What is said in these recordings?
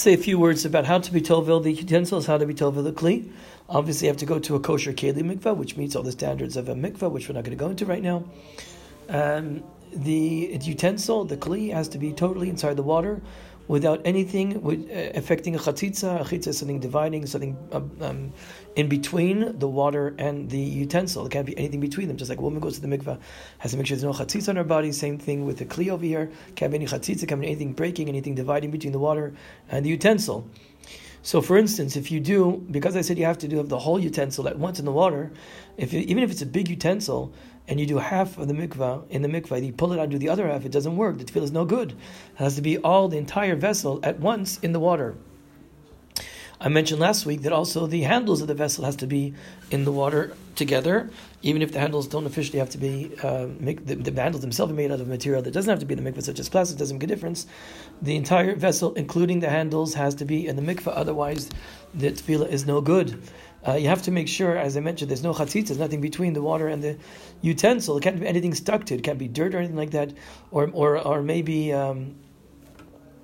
say a few words about how to be tovil the utensils, how to be tovil the kli. Obviously, you have to go to a kosher keli mikvah, which meets all the standards of a mikvah, which we're not going to go into right now. Um, the utensil, the kli, has to be totally inside the water without anything with, uh, affecting a chatzitza. A chatzitza is something dividing, something um, um, in between the water and the utensil. There can't be anything between them. Just like a woman goes to the mikvah, has to make sure there's no chatzitza on her body. Same thing with the kli over here. Can't be any chatzitza, can't be anything breaking, anything dividing between the water and the utensil. So, for instance, if you do, because I said you have to do have the whole utensil at once in the water, if it, even if it's a big utensil and you do half of the mikvah in the mikvah, you pull it out and do the other half, it doesn't work. The tevilah is no good. It has to be all the entire vessel at once in the water. I mentioned last week that also the handles of the vessel has to be in the water together, even if the handles don't officially have to be uh, make, the, the, handles themselves are made out of material that doesn't have to be in the mikvah, such as plastic, doesn't make a difference. The entire vessel, including the handles, has to be in the mikvah. Otherwise, the tevilah is no good. Uh, you have to make sure, as I mentioned, there's no chatzitz, there's nothing between the water and the utensil. It can't be anything stuck to it. It can't be dirt or anything like that, or or or maybe um,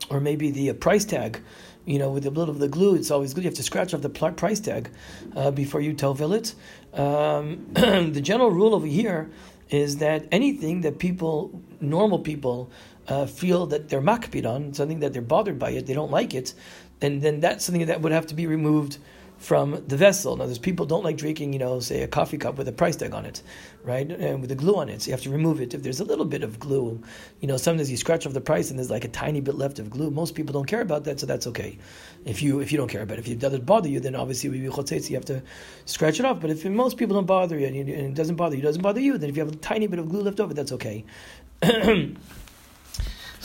or maybe the uh, price tag you know, with a little of the glue, it's always good. You have to scratch off the price tag uh, before you tovil it. Um, the general rule over here is that anything that people, normal people, uh, feel that they're makpid on, something that they're bothered by it, they don't like it, and then that's something that would have to be removed from the vessel. Now, there's people don't like drinking, you know, say a coffee cup with a price tag on it, right, and with the glue on it. So you have to remove it. If there's a little bit of glue, you know, sometimes you scratch off the price and there's like a tiny bit left of glue. Most people don't care about that, so that's okay. If you if you don't care about it, if it doesn't bother you, then obviously we so you have to scratch it off. But if most people don't bother you and, it doesn't bother you, it doesn't bother you, then if you have a tiny bit of glue left over, that's okay.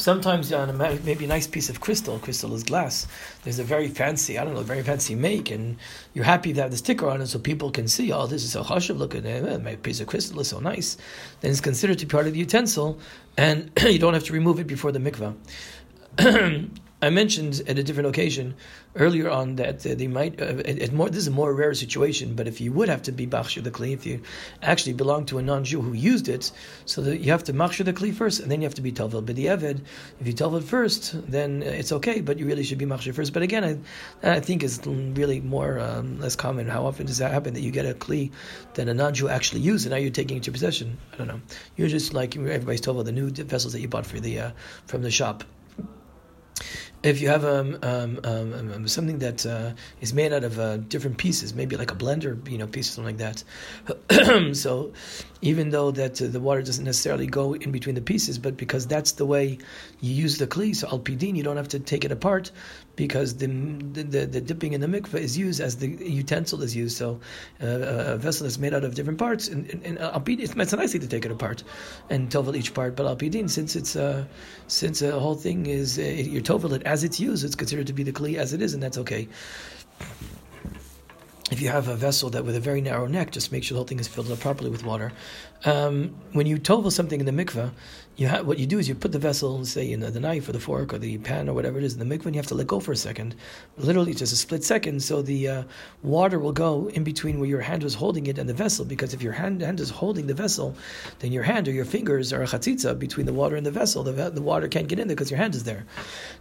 Sometimes on a, maybe a nice piece of crystal, crystal is glass. There's a very fancy, I don't know, very fancy make, and you're happy to have the sticker on it so people can see, oh, this is so chashuv, look at my piece of crystal is so nice. Then it's considered to be part of the utensil, and you don't have to remove it before the mikvah. I mentioned at a different occasion earlier on that uh, they might. Uh, more, this is a more rare situation, but if you would have to be machshir the kli, if you actually belong to a non-Jew who used it, so that you have to machshir the kli first, and then you have to be tovel b'di'eved. If you tovel first, then it's okay, but you really should be machshir first. But again, I, I think is really more um, less common. How often does that happen that you get a kli that a non-Jew actually used, and now you're taking it to possession? I don't know. You're just like everybody's tovel the new vessels that you bought for the uh, from the shop if you have um, um, um, um, something that uh, is made out of uh, different pieces, maybe like a blender, you know, piece or something like that. so, even though that uh, the water doesn't necessarily go in between the pieces, but because that's the way you use the kli, so alpidin, you don't have to take it apart because the, the, the dipping in the mikveh is used as the utensil is used. So, uh, a vessel is made out of different parts, and, and, and it's, nice to take it apart and tovel each part, but alpidin, since it's uh, since the whole thing is uh, you're tovel it as it's used, it's considered to be the kli as it is, and that's okay. If you have a vessel that with a very narrow neck, just make sure the whole thing is filled up properly with water. Um, when you tovel something in the mikveh, you have, what you do is you put the vessel, say, in the, the, knife or the fork or the pan or whatever it is in the mikveh, and you have to let go for a second, literally just a split second, so the uh, water will go in between where your hand was holding it and the vessel. Because if your hand, hand is holding the vessel, then your hand or your fingers are a chatzitza between the water and the vessel. The, the water can't get in there because your hand is there.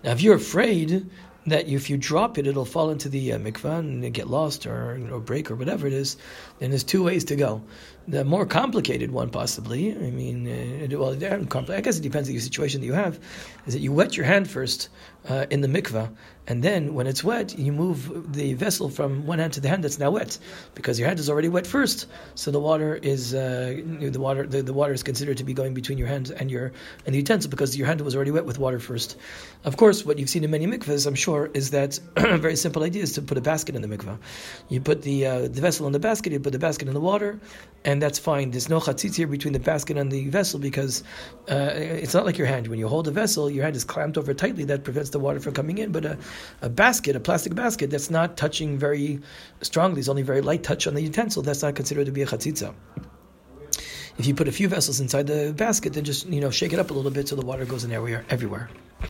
Now, if you're afraid that if you drop it, it'll fall into the uh, mikvah and get lost or you know, break or whatever it is, then there's two ways to go the more complicated one, possibly. I mean, uh, well, I guess it depends on the situation that you have. Is that you wet your hand first uh, in the mikvah, and then when it's wet, you move the vessel from one hand to the hand that's now wet, because your hand is already wet first. So the water is uh, the water the, the water is considered to be going between your hand and your and the utensil because your hand was already wet with water first. Of course, what you've seen in many mikvahs, I'm sure, is that a very simple idea is to put a basket in the mikvah. You put the uh, the vessel in the basket, you put the basket in the water, and and that's fine. There's no chatzitz here between the basket and the vessel because uh, it's not like your hand. When you hold a vessel, your hand is clamped over tightly. That prevents the water from coming in. But a, a basket, a plastic basket, that's not touching very strongly. It's only very light touch on the utensil. That's not considered to be a chatzitza. If you put a few vessels inside the basket, then just you know shake it up a little bit so the water goes in everywhere. everywhere.